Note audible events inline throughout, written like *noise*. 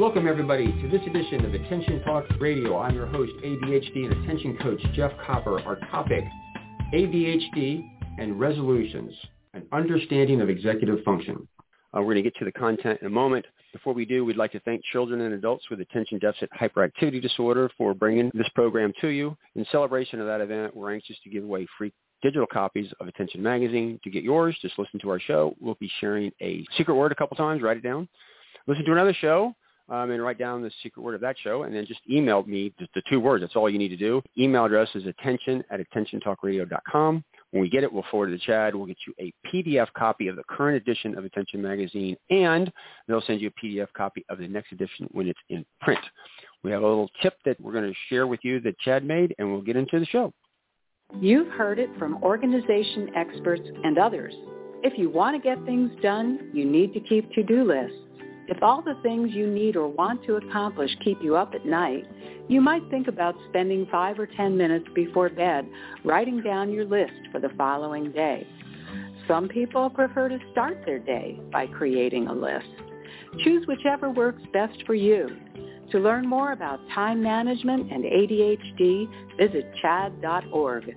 Welcome everybody to this edition of Attention Talk Radio. I'm your host, ADHD and attention coach, Jeff Copper. Our topic, ADHD and resolutions, an understanding of executive function. Uh, we're going to get to the content in a moment. Before we do, we'd like to thank children and adults with attention deficit hyperactivity disorder for bringing this program to you. In celebration of that event, we're anxious to give away free digital copies of Attention Magazine. To get yours, just listen to our show. We'll be sharing a secret word a couple times. Write it down. Listen to another show um, and write down the secret word of that show, and then just email me the, the two words. That's all you need to do. Email address is attention at attentiontalkradio.com. When we get it, we'll forward it to CHADD. We'll get you a PDF copy of the current edition of Attention Magazine, and they'll send you a PDF copy of the next edition when it's in print. We have a little tip that we're going to share with you that CHADD made, and we'll get into the show. You've heard it from organization experts and others. If you want to get things done, you need to keep to-do lists. If all the things you need or want to accomplish keep you up at night, you might think about spending five or ten minutes before bed writing down your list for the following day. Some people prefer to start their day by creating a list. Choose whichever works best for you. To learn more about time management and ADHD, visit chadd.org.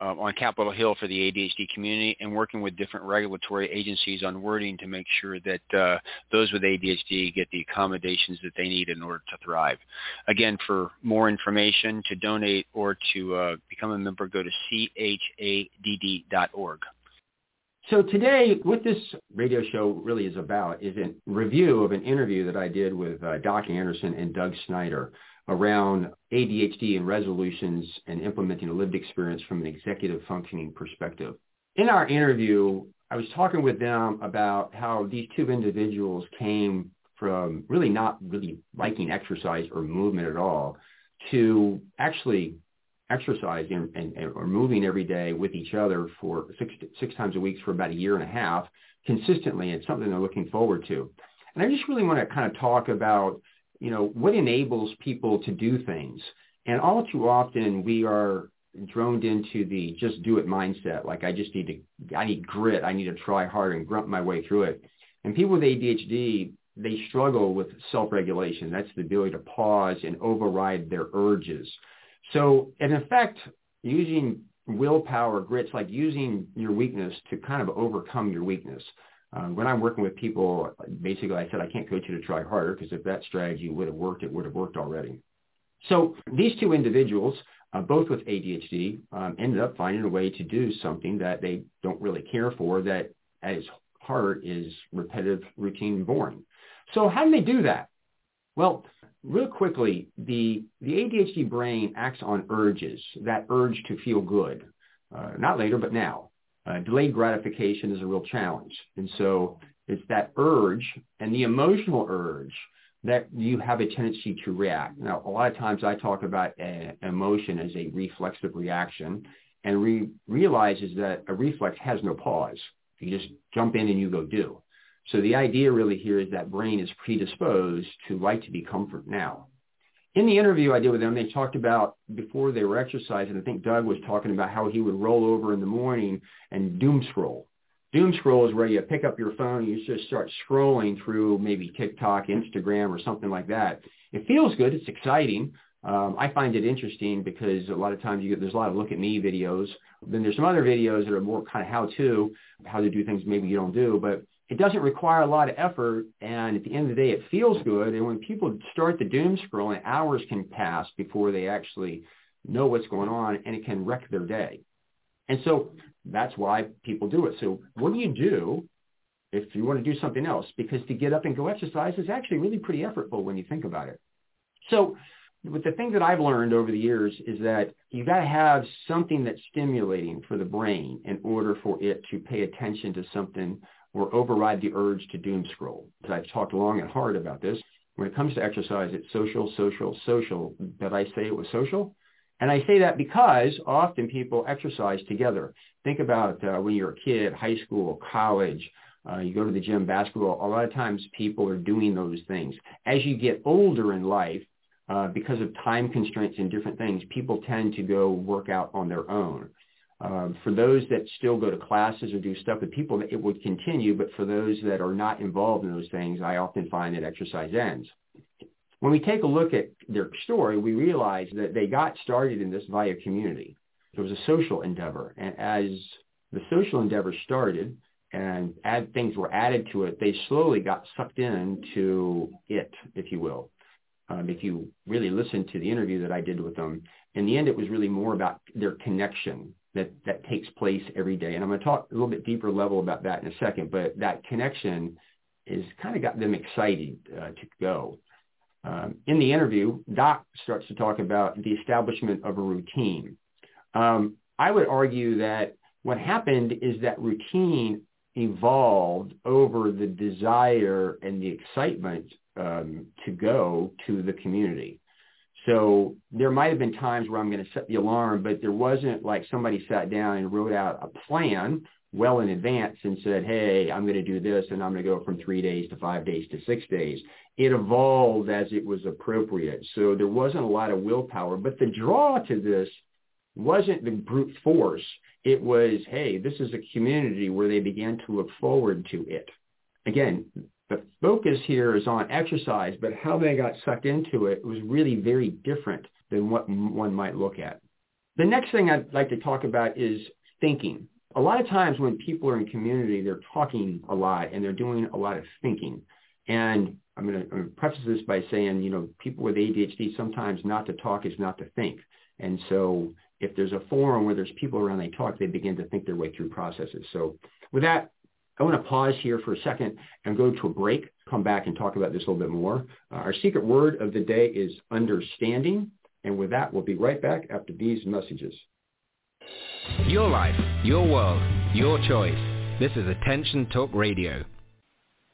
uh, on Capitol Hill for the ADHD community and working with different regulatory agencies on wording to make sure that uh, those with ADHD get the accommodations that they need in order to thrive. Again, for more information, to donate or to uh, become a member, go to chadd.org. So today, what this radio show really is about is a review of an interview that I did with uh, Doc Anderson and Doug Snyder around ADHD and resolutions and implementing a lived experience from an executive functioning perspective. In our interview, I was talking with them about how these two individuals came from really not really liking exercise or movement at all to actually exercising and, and, or moving every day with each other for six, six times a week for about a year and a half consistently. It's something they're looking forward to. And I just really want to kind of talk about you know, what enables people to do things? And all too often we are droned into the just do it mindset. Like I just need to, I need grit. I need to try hard and grunt my way through it. And people with ADHD, they struggle with self-regulation. That's the ability to pause and override their urges. So in effect, using willpower, grit's like using your weakness to kind of overcome your weakness. Um, when I'm working with people, basically I said I can't coach you to try harder because if that strategy would have worked, it would have worked already. So these two individuals, uh, both with ADHD, um, ended up finding a way to do something that they don't really care for that at its heart is repetitive, routine, boring. So how do they do that? Well, real quickly, the, the ADHD brain acts on urges, that urge to feel good, uh, not later, but now. Uh, delayed gratification is a real challenge. And so it's that urge and the emotional urge that you have a tendency to react. Now, a lot of times I talk about a, emotion as a reflexive reaction and re- realizes that a reflex has no pause. You just jump in and you go do. So the idea really here is that brain is predisposed to like to be comfort now in the interview I did with them, they talked about before they were exercising, I think Doug was talking about how he would roll over in the morning and doom scroll. Doom scroll is where you pick up your phone and you just start scrolling through maybe TikTok, Instagram, or something like that. It feels good. It's exciting. Um, I find it interesting because a lot of times you get, there's a lot of look at me videos. Then there's some other videos that are more kind of how to, how to do things maybe you don't do. But it doesn't require a lot of effort and at the end of the day it feels good. And when people start the doom scrolling hours can pass before they actually know what's going on and it can wreck their day. And so that's why people do it. So what do you do if you want to do something else, because to get up and go exercise is actually really pretty effortful when you think about it. So but the thing that I've learned over the years is that you got to have something that's stimulating for the brain in order for it to pay attention to something or override the urge to doom scroll. I've talked long and hard about this. When it comes to exercise, it's social, social, social. That I say it was social? And I say that because often people exercise together. Think about uh, when you're a kid, high school, college, uh, you go to the gym, basketball. A lot of times people are doing those things. As you get older in life, uh, because of time constraints and different things, people tend to go work out on their own. Uh, for those that still go to classes or do stuff with people, it would continue. But for those that are not involved in those things, I often find that exercise ends. When we take a look at their story, we realize that they got started in this via community. It was a social endeavor. And as the social endeavor started and add, things were added to it, they slowly got sucked into it, if you will um, if you really listen to the interview that I did with them, in the end, it was really more about their connection that, that takes place every day. And I'm going to talk a little bit deeper level about that in a second, but that connection is kind of got them excited uh, to go. Um, in the interview, Doc starts to talk about the establishment of a routine. Um, I would argue that what happened is that routine evolved over the desire and the excitement um, to go to the community. So there might have been times where I'm going to set the alarm, but there wasn't like somebody sat down and wrote out a plan well in advance and said, hey, I'm going to do this and I'm going to go from three days to five days to six days. It evolved as it was appropriate. So there wasn't a lot of willpower, but the draw to this wasn't the brute force. It was, hey, this is a community where they began to look forward to it. Again, the focus here is on exercise, but how they got sucked into it was really very different than what one might look at. The next thing I'd like to talk about is thinking. A lot of times when people are in community, they're talking a lot and they're doing a lot of thinking. And I'm going, to, preface this by saying, you know, people with ADHD, sometimes not to talk is not to think. And so if there's a forum where there's people around, they talk, they begin to think their way through processes. So with that, I want to pause here for a second and go to a break, come back and talk about this a little bit more. Uh, our secret word of the day is understanding. And with that, we'll be right back after these messages. Your life, your world, your choice. This is Attention Talk Radio.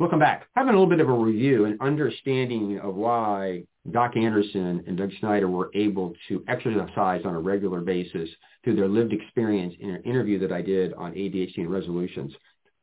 Welcome back. Having a little bit of a review and understanding of why Doc Anderson and Doug Snyder were able to exercise on a regular basis through their lived experience in an interview that I did on ADHD and resolutions.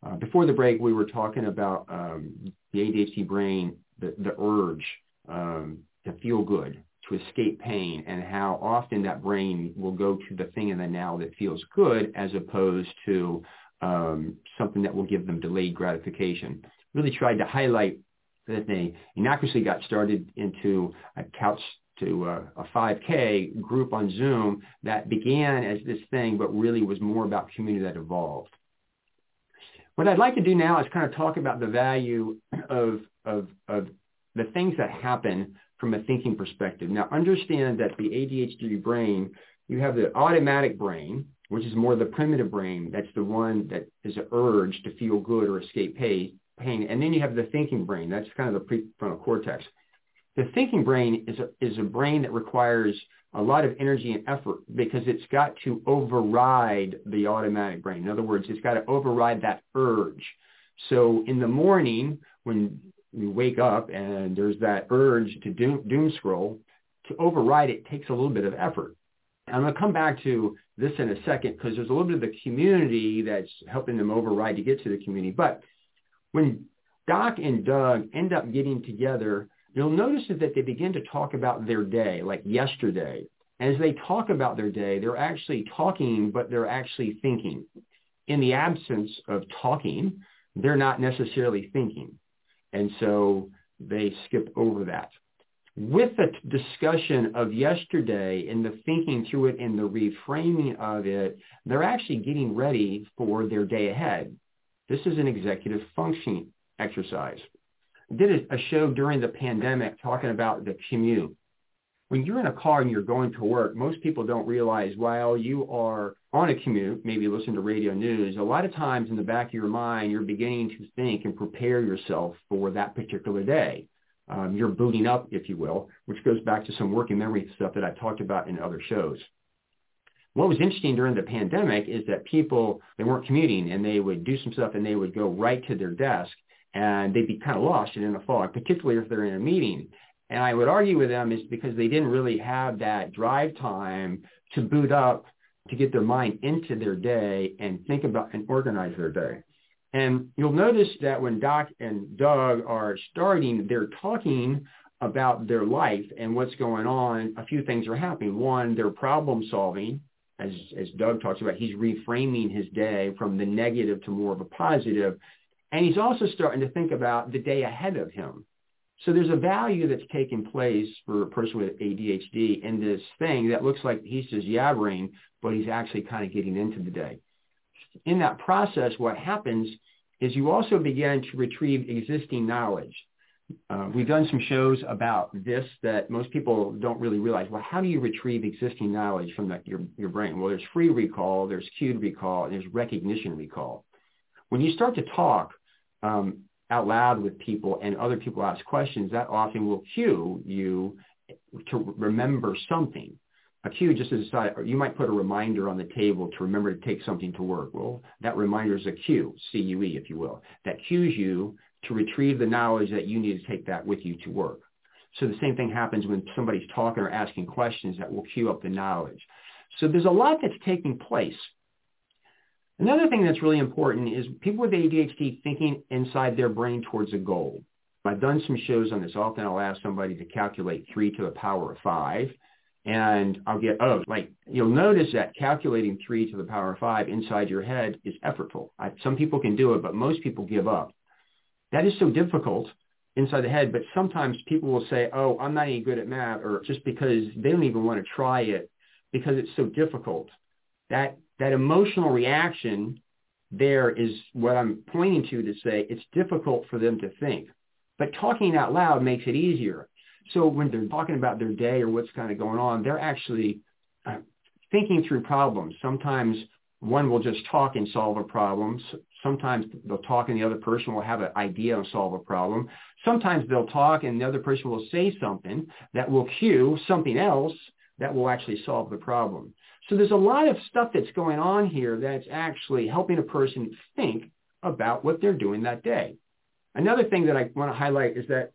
Uh, before the break, we were talking about um, the ADHD brain, the, the urge um, to feel good, to escape pain, and how often that brain will go to the thing in the now that feels good as opposed to um, something that will give them delayed gratification. Really tried to highlight that they innocuously got started into a couch to uh, a, a 5K group on Zoom that began as this thing, but really was more about community that evolved. What I'd like to do now is kind of talk about the value of, of, of the things that happen from a thinking perspective. Now, understand that the ADHD brain, you have the automatic brain, which is more the primitive brain. That's the one that is an urge to feel good or escape pain pain. And then you have the thinking brain. That's kind of the prefrontal cortex. The thinking brain is a, is a brain that requires a lot of energy and effort because it's got to override the automatic brain. In other words, it's got to override that urge. So in the morning, when you wake up and there's that urge to doom, doom scroll, to override it takes a little bit of effort. I'm going to come back to this in a second because there's a little bit of the community that's helping them override to get to the community. But when Doc and Doug end up getting together, you'll notice that they begin to talk about their day, like yesterday. As they talk about their day, they're actually talking, but they're actually thinking. In the absence of talking, they're not necessarily thinking. And so they skip over that with the discussion of yesterday and the thinking through it and the reframing of it, they're actually getting ready for their day ahead. This is an executive functioning exercise. I did a show during the pandemic talking about the commute. When you're in a car and you're going to work, most people don't realize while you are on a commute, maybe listen to radio news, a lot of times in the back of your mind, you're beginning to think and prepare yourself for that particular day um, you're booting up, if you will, which goes back to some working memory stuff that I've talked about in other shows. What was interesting during the pandemic is that people, they weren't commuting and they would do some stuff and they would go right to their desk and they'd be kind of lost and in a fog, particularly if they're in a meeting. And I would argue with them is because they didn't really have that drive time to boot up to get their mind into their day and think about and organize their day. And you'll notice that when Doc and Doug are starting, they're talking about their life and what's going on. A few things are happening. One, they're problem solving. As, as Doug talks about, he's reframing his day from the negative to more of a positive. And he's also starting to think about the day ahead of him. So there's a value that's taking place for a person with ADHD in this thing that looks like he's just yabbering, but he's actually kind of getting into the day. In that process, what happens is you also begin to retrieve existing knowledge. Uh, we've done some shows about this that most people don't really realize. Well, how do you retrieve existing knowledge from the, your, your brain? Well, there's free recall, there's cued recall, and there's recognition recall. When you start to talk um, out loud with people and other people ask questions, that often will cue you to remember something a cue just as a side, you might put a reminder on the table to remember to take something to work. Well, that reminder is a cue, C-U-E, if you will, that cues you to retrieve the knowledge that you need to take that with you to work. So the same thing happens when somebody's talking or asking questions that will cue up the knowledge. So there's a lot that's taking place. Another thing that's really important is people with ADHD thinking inside their brain towards a goal. I've done some shows on this. Often I'll ask somebody to calculate 3 to the power of 5 and I'll get, oh, like you'll notice that calculating three to the power of five inside your head is effortful. I, some people can do it, but most people give up. That is so difficult inside the head, but sometimes people will say, oh, I'm not any good at math, or just because they don't even want to try it because it's so difficult. That, that emotional reaction there is what I'm pointing to to say it's difficult for them to think. But talking out loud makes it easier. So when they're talking about their day or what's kind of going on, they're actually uh, thinking through problems. Sometimes one will just talk and solve a problem. Sometimes they'll talk and the other person will have an idea and solve a problem. Sometimes they'll talk and the other person will say something that will cue something else that will actually solve the problem. So there's a lot of stuff that's going on here that's actually helping a person think about what they're doing that day. Another thing that I want to highlight is that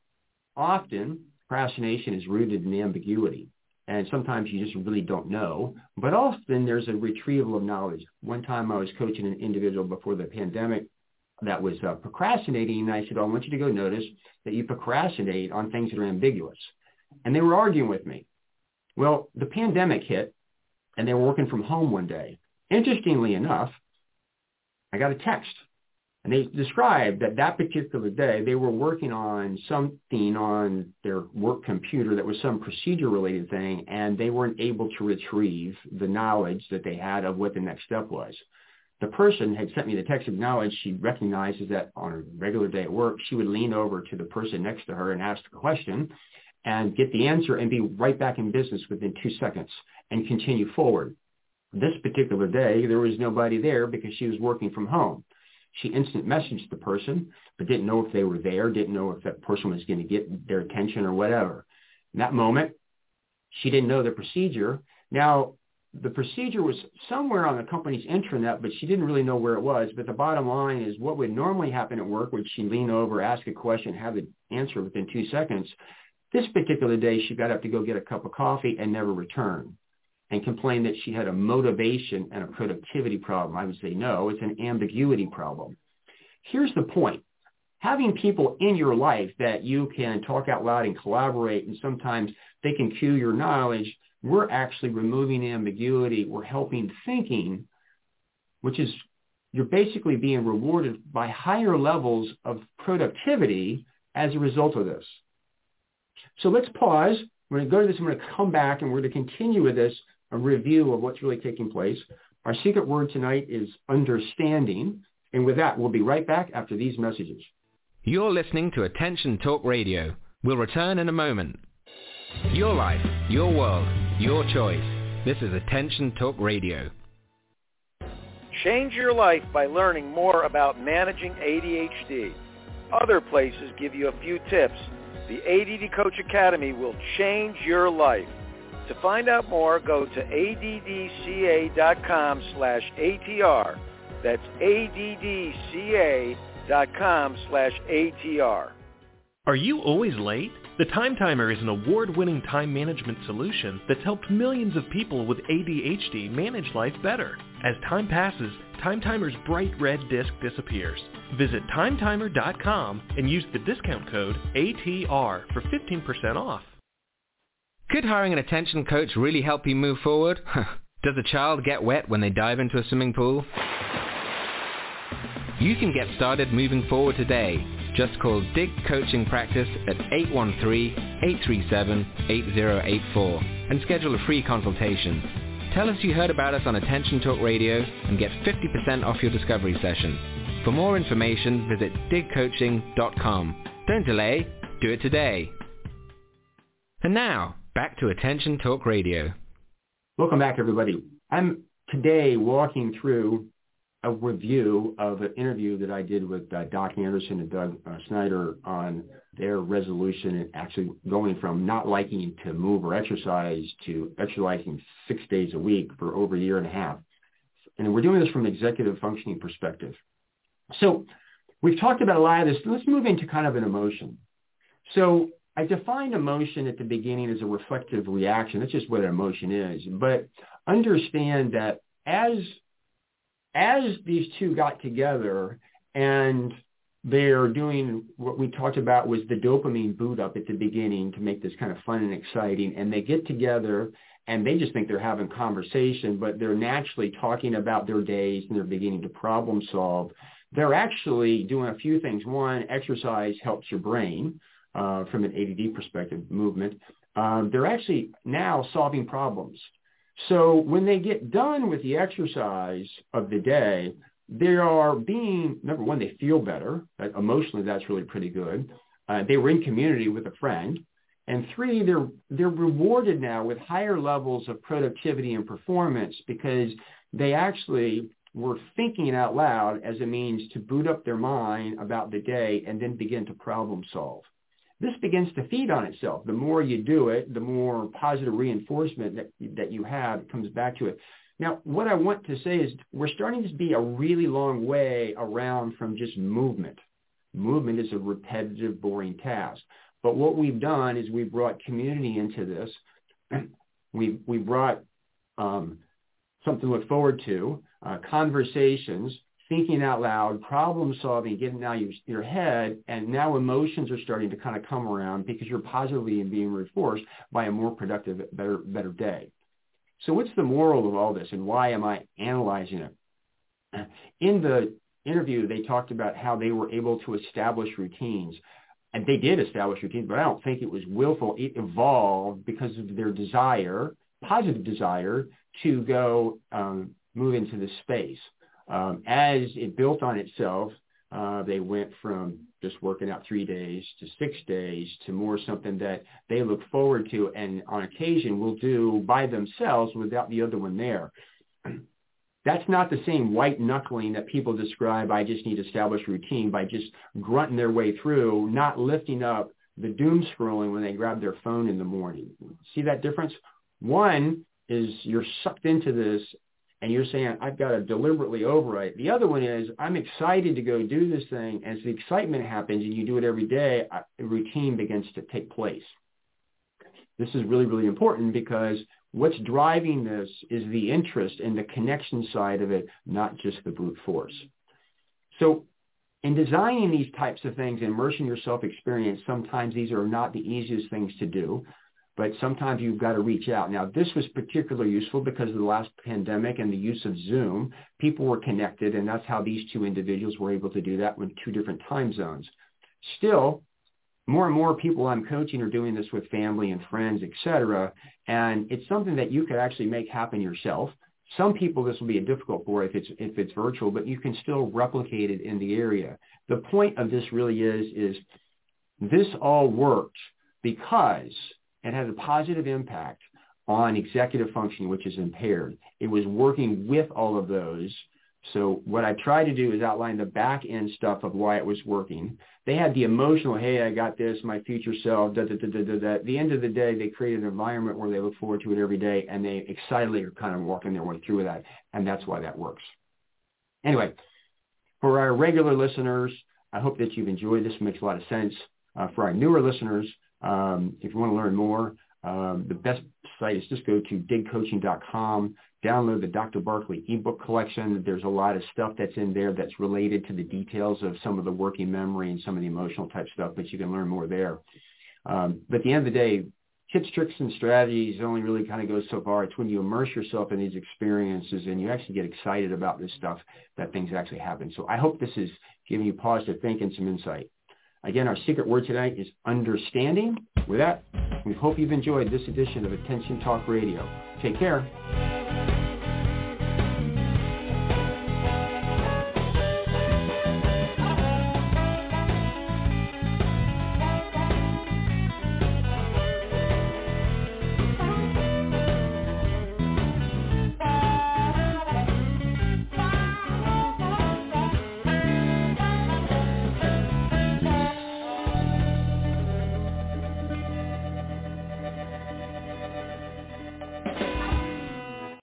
often procrastination is rooted in ambiguity. And sometimes you just really don't know. But often there's a retrieval of knowledge. One time I was coaching an individual before the pandemic that was uh, procrastinating. And I said, oh, I want you to go notice that you procrastinate on things that are ambiguous. And they were arguing with me. Well, the pandemic hit and they were working from home one day. Interestingly enough, I got a text and they described that that particular day they were working on something on their work computer that was some procedure related thing and they weren't able to retrieve the knowledge that they had of what the next step was. The person had sent me the text of knowledge. She recognizes that on a regular day at work, she would lean over to the person next to her and ask the question and get the answer and be right back in business within two seconds and continue forward. This particular day, there was nobody there because she was working from home. She instant messaged the person, but didn't know if they were there, didn't know if that person was going to get their attention or whatever. In that moment, she didn't know the procedure. Now, the procedure was somewhere on the company's intranet, but she didn't really know where it was. But the bottom line is what would normally happen at work would she lean over, ask a question, have the answer within two seconds. This particular day, she got up to go get a cup of coffee and never returned and complained that she had a motivation and a productivity problem. I would say, no, it's an ambiguity problem. Here's the point. Having people in your life that you can talk out loud and collaborate, and sometimes they can cue your knowledge, we're actually removing ambiguity. We're helping thinking, which is you're basically being rewarded by higher levels of productivity as a result of this. So let's pause. We're going to go to this. I'm going to come back and we're going to continue with this, a review of what's really taking place. Our secret word tonight is understanding. And with that, we'll be right back after these messages. You're listening to Attention Talk Radio. We'll return in a moment. Your life, your world, your choice. This is Attention Talk Radio. Change your life by learning more about managing ADHD. Other places give you a few tips. The ADD Coach Academy will change your life. To find out more, go to addca.com slash ATR. That's addca.com slash ATR. Are you always late? The Time Timer is an award-winning time management solution that's helped millions of people with ADHD manage life better. As time passes, Time Timer's bright red disc disappears. Visit timetimer.com and use the discount code ATR for 15% off. Could hiring an attention coach really help you move forward? *laughs* Does a child get wet when they dive into a swimming pool? You can get started moving forward today just call Dig Coaching Practice at 813-837-8084 and schedule a free consultation. Tell us you heard about us on Attention Talk Radio and get 50% off your discovery session. For more information, visit digcoaching.com. Don't delay, do it today. And now, back to Attention Talk Radio. Welcome back, everybody. I'm today walking through a review of an interview that I did with uh, Doc Anderson and Doug uh, Snyder on their resolution and actually going from not liking to move or exercise to exercising six days a week for over a year and a half. And we're doing this from an executive functioning perspective. So we've talked about a lot of this. Let's move into kind of an emotion. So I defined emotion at the beginning as a reflective reaction. That's just what an emotion is. But understand that as as these two got together and they're doing what we talked about was the dopamine boot up at the beginning to make this kind of fun and exciting. And they get together and they just think they're having conversation, but they're naturally talking about their days and they're beginning to problem solve. They're actually doing a few things. One, exercise helps your brain uh, from an ADD perspective, movement. Um, they're actually now solving problems. So when they get done with the exercise of the day, they are being, number one, they feel better. Emotionally, that's really pretty good. Uh, they were in community with a friend. And three, they're, they're rewarded now with higher levels of productivity and performance because they actually were thinking out loud as a means to boot up their mind about the day and then begin to problem solve this begins to feed on itself. The more you do it, the more positive reinforcement that, that you have comes back to it. Now, what I want to say is we're starting to be a really long way around from just movement. Movement is a repetitive, boring task. But what we've done is we brought community into this. *clears throat* We we brought um, something to look forward to, uh, conversations, thinking out loud, problem solving, getting out your, your head, and now emotions are starting to kind of come around because you're positively being reinforced by a more productive, better, better day. So what's the moral of all this and why am I analyzing it? In the interview, they talked about how they were able to establish routines. And they did establish routines, but I don't think it was willful. It evolved because of their desire, positive desire, to go um, move into this space. Um, as it built on itself, uh, they went from just working out three days to six days to more something that they look forward to and on occasion will do by themselves without the other one there. *clears throat* That's not the same white knuckling that people describe. I just need to establish routine by just grunting their way through, not lifting up the doom scrolling when they grab their phone in the morning. See that difference? One is you're sucked into this and you're saying, I've got to deliberately overwrite. The other one is, I'm excited to go do this thing. As the excitement happens and you do it every day, a routine begins to take place. This is really, really important because what's driving this is the interest and the connection side of it, not just the brute force. So in designing these types of things, immersing yourself experience, sometimes these are not the easiest things to do, but sometimes you've got to reach out. Now, this was particularly useful because of the last pandemic and the use of Zoom. People were connected, and that's how these two individuals were able to do that with two different time zones. Still, more and more people I'm coaching are doing this with family and friends, etc. And it's something that you could actually make happen yourself. Some people this will be difficult for if it's if it's virtual, but you can still replicate it in the area. The point of this really is is this all works because it has a positive impact on executive function, which is impaired. It was working with all of those. So what I tried to do is outline the back end stuff of why it was working. They had the emotional, hey, I got this, my future self, da, da, da, da, da, da. At the end of the day, they created an environment where they look forward to it every day and they excitedly are kind of walking their way through that. And that's why that works. Anyway, for our regular listeners, I hope that you've enjoyed this. It makes a lot of sense. Uh, for our newer listeners, um, if you want to learn more, um, the best site is just go to digcoaching.com, download the Dr. Barkley ebook collection. There's a lot of stuff that's in there that's related to the details of some of the working memory and some of the emotional type stuff, but you can learn more there. Um, but at the end of the day, tips, tricks, and strategies only really kind of goes so far. It's when you immerse yourself in these experiences and you actually get excited about this stuff that things actually happen. So I hope this is giving you pause to think and some insight. Again, our secret word tonight is understanding. With that, we hope you've enjoyed this edition of Attention Talk Radio. Take care.